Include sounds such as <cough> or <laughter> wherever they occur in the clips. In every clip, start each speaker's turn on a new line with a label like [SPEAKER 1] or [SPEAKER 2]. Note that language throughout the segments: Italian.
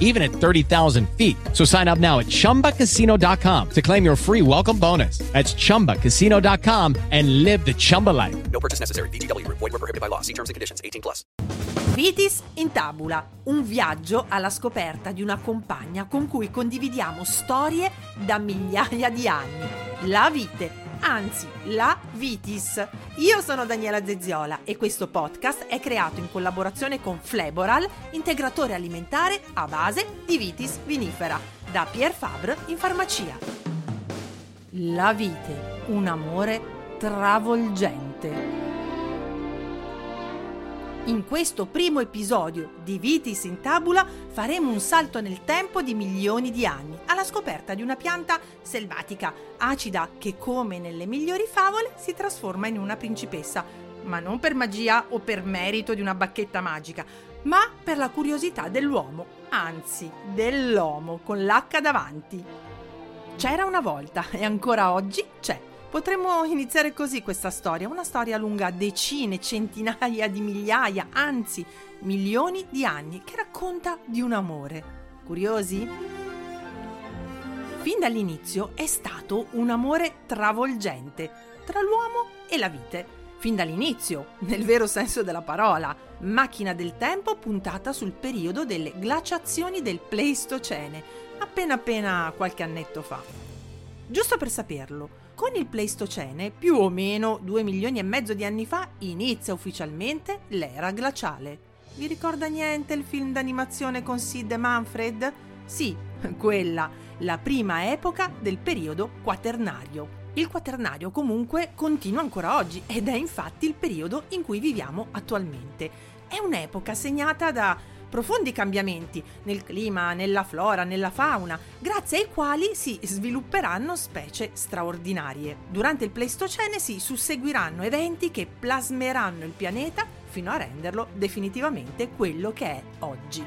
[SPEAKER 1] even at 30,000 feet. So sign up now at chumbacasino.com to claim your free welcome bonus. That's chumbacasino.com and live the Chumba life.
[SPEAKER 2] No purchase necessary. VGW Group. Void were prohibited by law. See terms and conditions. 18 plus.
[SPEAKER 3] Vitis in tabula, un viaggio alla scoperta di una compagna con cui condividiamo storie da migliaia di anni. La vite, anzi la Vitis. Io sono Daniela Zezziola e questo podcast è creato in collaborazione con Fleboral, integratore alimentare a base di Vitis vinifera, da Pierre Fabre in farmacia. La vite, un amore travolgente. In questo primo episodio di Vitis in Tabula faremo un salto nel tempo di milioni di anni alla scoperta di una pianta selvatica, acida, che come nelle migliori favole si trasforma in una principessa, ma non per magia o per merito di una bacchetta magica, ma per la curiosità dell'uomo, anzi dell'uomo con l'H davanti. C'era una volta e ancora oggi c'è. Potremmo iniziare così questa storia, una storia lunga decine, centinaia di migliaia, anzi milioni di anni, che racconta di un amore. Curiosi? Fin dall'inizio è stato un amore travolgente tra l'uomo e la vite. Fin dall'inizio, nel vero senso della parola, macchina del tempo puntata sul periodo delle glaciazioni del Pleistocene, appena appena qualche annetto fa. Giusto per saperlo, con il Pleistocene, più o meno 2 milioni e mezzo di anni fa, inizia ufficialmente l'era glaciale. Vi ricorda niente il film d'animazione con Sid e Manfred? Sì, quella, la prima epoca del periodo quaternario. Il quaternario comunque continua ancora oggi ed è infatti il periodo in cui viviamo attualmente. È un'epoca segnata da profondi cambiamenti nel clima, nella flora, nella fauna, grazie ai quali si svilupperanno specie straordinarie. Durante il Pleistocene si susseguiranno eventi che plasmeranno il pianeta fino a renderlo definitivamente quello che è oggi.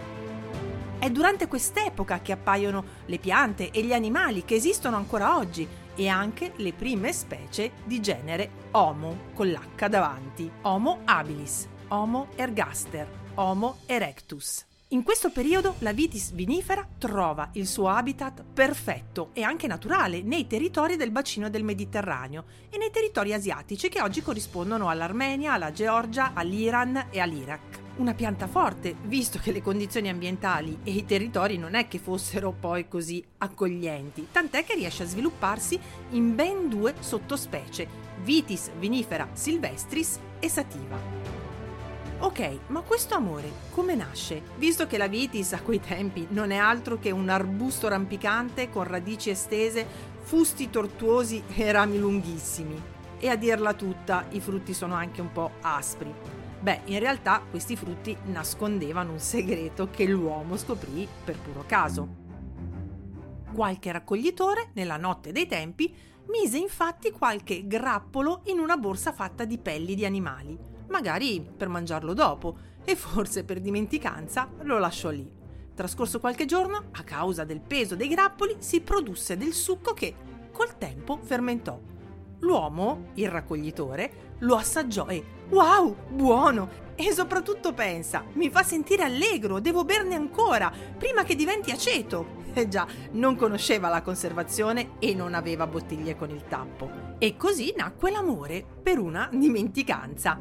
[SPEAKER 3] È durante quest'epoca che appaiono le piante e gli animali che esistono ancora oggi e anche le prime specie di genere Homo con l'H davanti, Homo habilis, Homo ergaster, Homo erectus. In questo periodo la vitis vinifera trova il suo habitat perfetto e anche naturale nei territori del bacino del Mediterraneo e nei territori asiatici che oggi corrispondono all'Armenia, alla Georgia, all'Iran e all'Iraq. Una pianta forte, visto che le condizioni ambientali e i territori non è che fossero poi così accoglienti, tant'è che riesce a svilupparsi in ben due sottospecie, Vitis vinifera silvestris e sativa. Ok, ma questo amore come nasce? Visto che la vitis a quei tempi non è altro che un arbusto rampicante con radici estese, fusti tortuosi e rami lunghissimi. E a dirla tutta, i frutti sono anche un po' aspri. Beh, in realtà questi frutti nascondevano un segreto che l'uomo scoprì per puro caso. Qualche raccoglitore, nella notte dei tempi, mise infatti qualche grappolo in una borsa fatta di pelli di animali magari per mangiarlo dopo, e forse per dimenticanza lo lasciò lì. Trascorso qualche giorno, a causa del peso dei grappoli, si produsse del succo che, col tempo, fermentò. L'uomo, il raccoglitore, lo assaggiò e wow, buono! E soprattutto pensa, mi fa sentire allegro, devo berne ancora, prima che diventi aceto. <laughs> Eh già, non conosceva la conservazione e non aveva bottiglie con il tappo. E così nacque l'amore per una dimenticanza.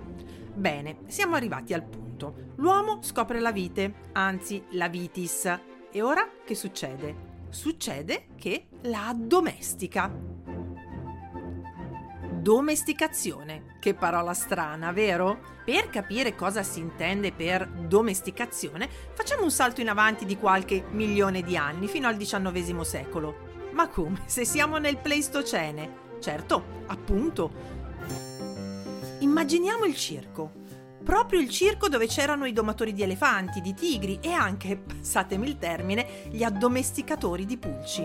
[SPEAKER 3] Bene, siamo arrivati al punto. L'uomo scopre la vite, anzi la vitis. E ora che succede? Succede che la addomestica. Domesticazione. Che parola strana, vero? Per capire cosa si intende per domesticazione, facciamo un salto in avanti di qualche milione di anni, fino al XIX secolo. Ma come? Se siamo nel Pleistocene? Certo, appunto. Immaginiamo il circo. Proprio il circo dove c'erano i domatori di elefanti, di tigri e anche, <laughs> passatemi il termine, gli addomesticatori di pulci.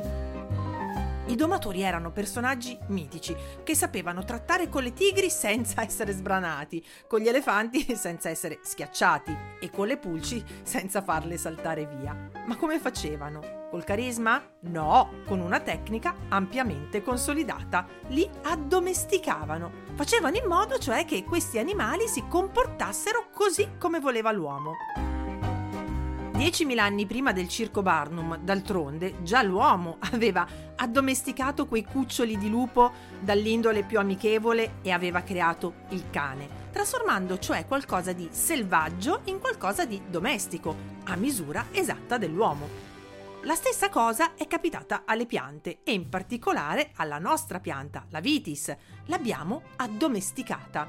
[SPEAKER 3] I domatori erano personaggi mitici che sapevano trattare con le tigri senza essere sbranati, con gli elefanti senza essere schiacciati e con le pulci senza farle saltare via. Ma come facevano? Col carisma? No, con una tecnica ampiamente consolidata. Li addomesticavano. Facevano in modo cioè che questi animali si comportassero così come voleva l'uomo. 10.000 anni prima del circo Barnum, d'altronde, già l'uomo <laughs> aveva addomesticato quei cuccioli di lupo dall'indole più amichevole e aveva creato il cane, trasformando cioè qualcosa di selvaggio in qualcosa di domestico, a misura esatta dell'uomo. La stessa cosa è capitata alle piante e in particolare alla nostra pianta, la vitis. L'abbiamo addomesticata.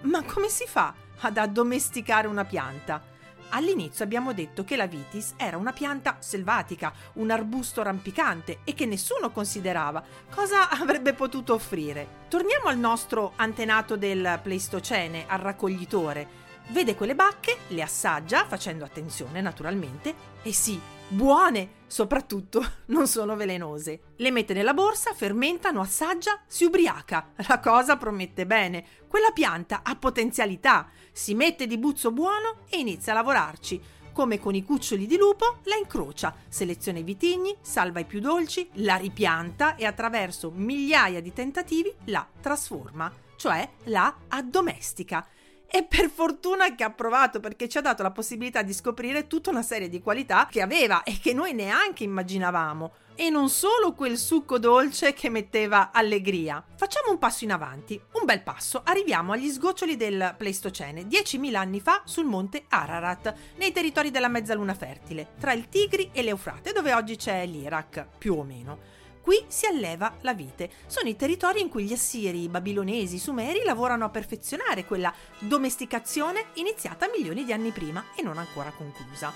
[SPEAKER 3] Ma come si fa ad addomesticare una pianta? All'inizio abbiamo detto che la vitis era una pianta selvatica, un arbusto rampicante e che nessuno considerava. Cosa <laughs> avrebbe potuto offrire? Torniamo al nostro antenato del Pleistocene, al raccoglitore. Vede quelle bacche, le assaggia, facendo attenzione naturalmente, e sì, buone, soprattutto <laughs> non sono velenose. Le mette nella borsa, fermentano, assaggia, si ubriaca. La cosa promette bene. Quella pianta ha potenzialità. Si mette di buzzo buono e inizia a lavorarci. Come con i cuccioli di lupo, la incrocia, seleziona i vitigni, salva i più dolci, la ripianta e attraverso migliaia di tentativi la trasforma, cioè la addomestica e per fortuna che ha provato perché ci ha dato la possibilità di scoprire tutta una serie di qualità che aveva e che noi neanche immaginavamo. E non solo quel succo dolce che metteva allegria. Facciamo un passo in avanti, un bel passo. Arriviamo agli sgoccioli del Pleistocene, 10.000 anni fa sul monte Ararat, nei territori della mezzaluna fertile, tra il Tigri e l'Eufrate, dove oggi c'è l'Iraq, più o meno. Qui si alleva la vite. Sono i territori in cui gli assiri, i babilonesi, i sumeri lavorano a perfezionare quella domesticazione iniziata milioni di anni prima e non ancora conclusa.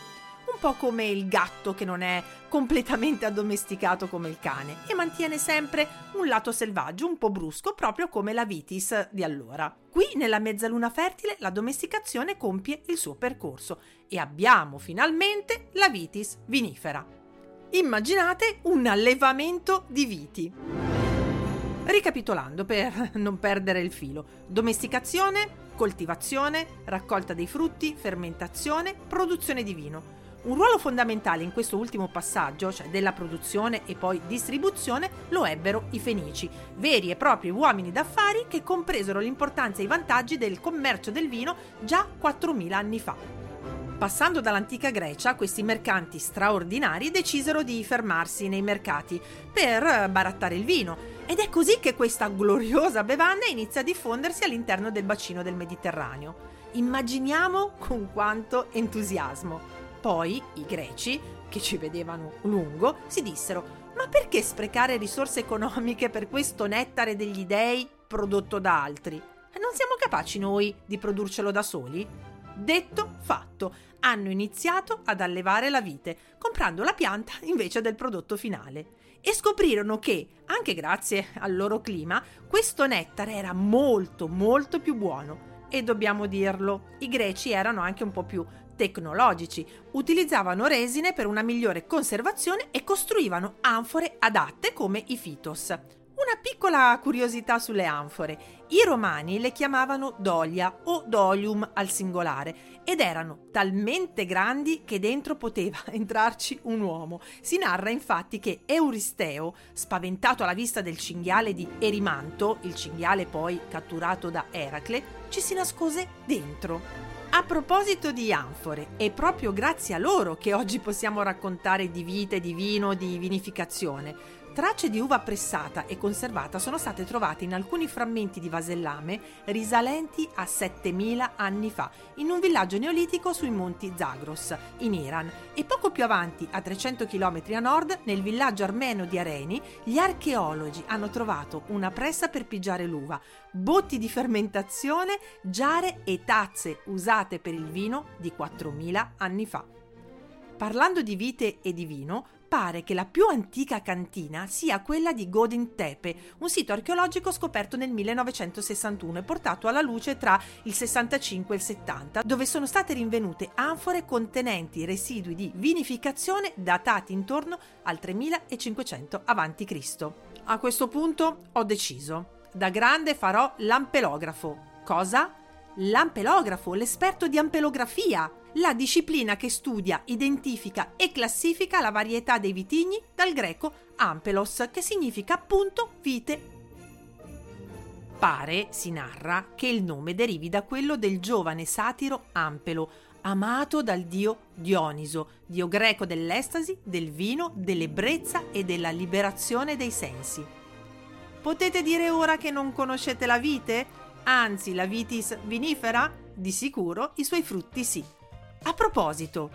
[SPEAKER 3] Un po' come il gatto che non è completamente addomesticato come il cane e mantiene sempre un lato selvaggio, un po' brusco, proprio come la vitis di allora. Qui nella mezzaluna fertile la domesticazione compie il suo percorso e abbiamo finalmente la vitis vinifera. Immaginate un allevamento di viti. Ricapitolando per <laughs> non perdere il filo, domesticazione, coltivazione, raccolta dei frutti, fermentazione, produzione di vino. Un ruolo fondamentale in questo ultimo passaggio, cioè della produzione e poi distribuzione, lo ebbero i Fenici, veri e propri uomini d'affari che compresero l'importanza e i vantaggi del commercio del vino già 4.000 anni fa. Passando dall'antica Grecia, questi mercanti straordinari decisero di fermarsi nei mercati per barattare il vino ed è così che questa gloriosa bevanda inizia a diffondersi all'interno del bacino del Mediterraneo. Immaginiamo con quanto entusiasmo. Poi i greci, che ci vedevano lungo, si dissero: Ma perché sprecare risorse economiche per questo nettare degli dei prodotto da altri? Non siamo capaci noi di produrcelo da soli? Detto, fatto hanno iniziato ad allevare la vite, comprando la pianta invece del prodotto finale. E scoprirono che, anche grazie al loro clima, questo nettare era molto molto più buono. E dobbiamo dirlo, i greci erano anche un po' più tecnologici, utilizzavano resine per una migliore conservazione e costruivano anfore adatte come i fitos. Una piccola curiosità sulle anfore. I romani le chiamavano dolia o dolium al singolare ed erano talmente grandi che dentro poteva <laughs> entrarci un uomo. Si narra infatti che Euristeo, spaventato alla vista del cinghiale di Erimanto, il cinghiale poi catturato da Eracle, ci si nascose dentro. A proposito di anfore, è proprio grazie a loro che oggi possiamo raccontare di vite, di vino, di vinificazione. Tracce di uva pressata e conservata sono state trovate in alcuni frammenti di vasellame risalenti a 7000 anni fa, in un villaggio neolitico sui monti Zagros, in Iran, e poco più avanti, a 300 km a nord, nel villaggio armeno di Areni, gli archeologi hanno trovato una pressa per pigiare l'uva, botti di fermentazione, giare e tazze usate per il vino di 4000 anni fa. Parlando di vite e di vino, pare che la più antica cantina sia quella di Godin Tepe, un sito archeologico scoperto nel 1961 e portato alla luce tra il 65 e il 70, dove sono state rinvenute anfore contenenti residui di vinificazione datati intorno al 3500 a.C. A questo punto ho deciso. Da grande farò l'ampelografo. Cosa? L'ampelografo, l'esperto di ampelografia la disciplina che studia, identifica e classifica la varietà dei vitigni dal greco ampelos, che significa appunto vite. Pare, si narra, che il nome derivi da quello del giovane satiro Ampelo, amato dal dio Dioniso, dio greco dell'estasi, del vino, dell'ebbrezza e della liberazione dei sensi. Potete dire ora che non conoscete la vite? Anzi, la vitis vinifera? Di sicuro i suoi frutti sì. A proposito,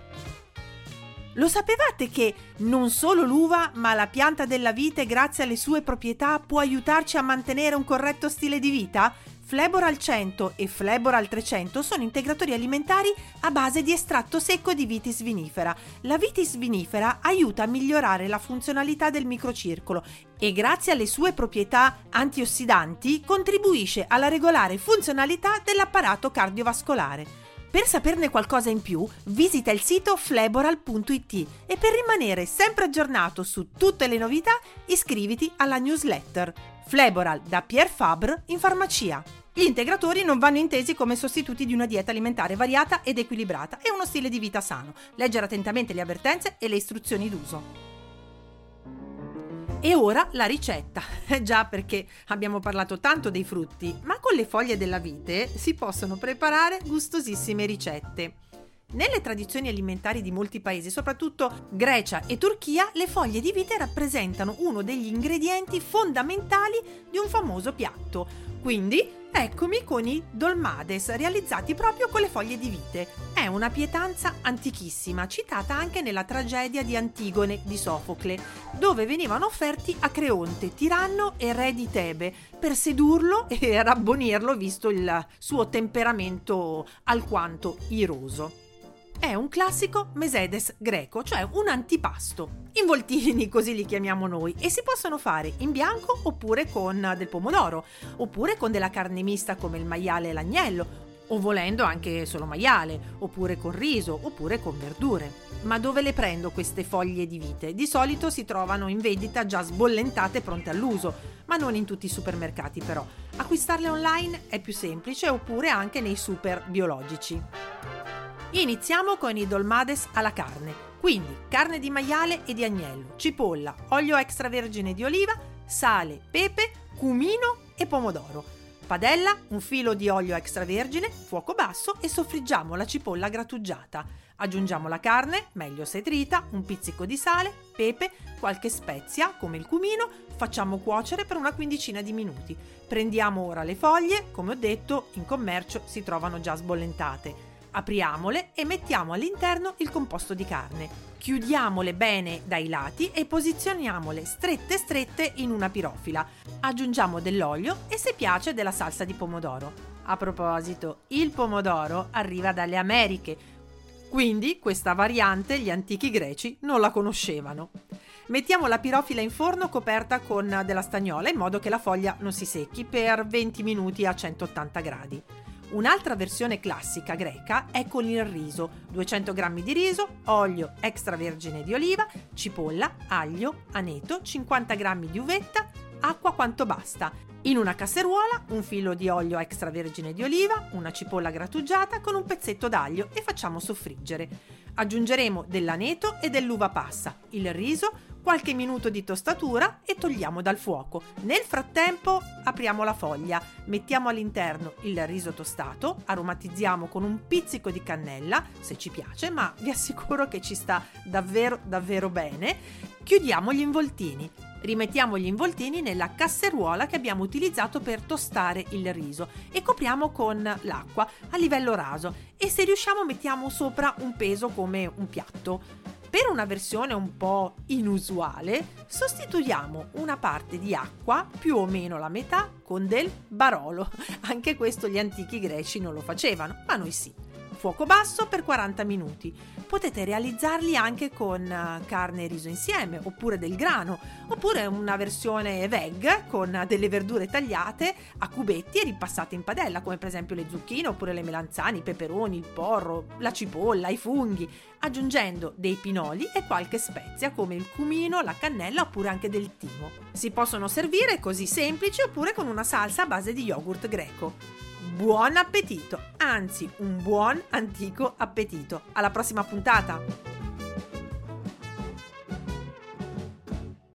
[SPEAKER 3] lo sapevate che non solo l'uva, ma la pianta della vite, grazie alle sue proprietà, può aiutarci a mantenere un corretto stile di vita? Fleboral 100 e Fleboral 300 sono integratori alimentari a base di estratto secco di vitis vinifera. La vitis vinifera aiuta a migliorare la funzionalità del microcircolo e grazie alle sue proprietà antiossidanti contribuisce alla regolare funzionalità dell'apparato cardiovascolare. Per saperne qualcosa in più, visita il sito fleboral.it e per rimanere sempre aggiornato su tutte le novità, iscriviti alla newsletter Fleboral da Pierre Fabre in farmacia. Gli integratori non vanno intesi come sostituti di una dieta alimentare variata ed equilibrata e uno stile di vita sano. Leggere attentamente le avvertenze e le istruzioni d'uso. E ora la ricetta. <laughs> Già perché abbiamo parlato tanto dei frutti, ma con le foglie della vite si possono preparare gustosissime ricette. Nelle tradizioni alimentari di molti paesi, soprattutto Grecia e Turchia, le foglie di vite rappresentano uno degli ingredienti fondamentali di un famoso piatto. Quindi eccomi con i dolmades, realizzati proprio con le foglie di vite. È una pietanza antichissima, citata anche nella tragedia di Antigone di Sofocle, dove venivano offerti a Creonte, tiranno e re di Tebe, per sedurlo e <laughs> rabbonirlo visto il suo temperamento alquanto iroso. È un classico mesedes greco, cioè un antipasto. Involtini, <laughs> così li chiamiamo noi, e si possono fare in bianco oppure con del pomodoro, oppure con della carne mista come il maiale e l'agnello, o volendo anche solo maiale, oppure con riso, oppure con verdure. Ma dove le prendo queste foglie di vite? Di solito si trovano in vendita già sbollentate pronte all'uso, ma non in tutti i supermercati però. Acquistarle online è più semplice oppure anche nei super biologici. Iniziamo con i dolmades alla carne, quindi carne di maiale e di agnello, cipolla, olio extravergine di oliva, sale, pepe, cumino e pomodoro. Padella, un filo di olio extravergine, fuoco basso e soffriggiamo la cipolla grattugiata. Aggiungiamo la carne, meglio se trita, un pizzico di sale, pepe, qualche spezia come il cumino, facciamo cuocere per una quindicina di minuti. Prendiamo ora le foglie, come ho detto, in commercio si trovano già sbollentate. Apriamole e mettiamo all'interno il composto di carne. Chiudiamole bene dai lati e posizioniamole strette strette in una pirofila. Aggiungiamo dell'olio e se piace della salsa di pomodoro. A proposito, il pomodoro arriva dalle Americhe, quindi questa variante gli antichi greci non la conoscevano. Mettiamo la pirofila in forno coperta con della stagnola in modo che la foglia non si secchi per 20 minuti a 180 gradi. Un'altra versione classica greca è con il riso, 200 g di riso, olio extravergine di oliva, cipolla, aglio, aneto, 50 g di uvetta, acqua quanto basta. In una casseruola un filo di olio extravergine di oliva, una cipolla grattugiata con un pezzetto d'aglio e facciamo soffriggere. Aggiungeremo dell'aneto e dell'uva passa, il riso, qualche minuto di tostatura e togliamo dal fuoco. Nel frattempo apriamo la foglia, mettiamo all'interno il riso tostato, aromatizziamo con un pizzico di cannella, se ci piace, ma vi assicuro che ci sta davvero davvero bene. Chiudiamo gli involtini. Rimettiamo gli involtini nella casseruola che abbiamo utilizzato per tostare il riso e copriamo con l'acqua a livello raso e se riusciamo mettiamo sopra un peso come un piatto. Per una versione un po' inusuale, sostituiamo una parte di acqua, più o meno la metà, con del barolo. <laughs> Anche questo gli antichi greci non lo facevano, ma noi sì fuoco basso per 40 minuti. Potete realizzarli anche con eh, carne e riso insieme, oppure del grano, oppure una versione veg con delle verdure tagliate a cubetti e ripassate in padella, come per esempio le zucchine, oppure le melanzane, i peperoni, il porro, la cipolla, i funghi, aggiungendo dei pinoli e qualche spezia come il cumino, la cannella oppure anche del timo. Si possono servire così semplici oppure con una salsa a base di yogurt greco buon appetito, anzi un buon antico appetito. Alla prossima puntata!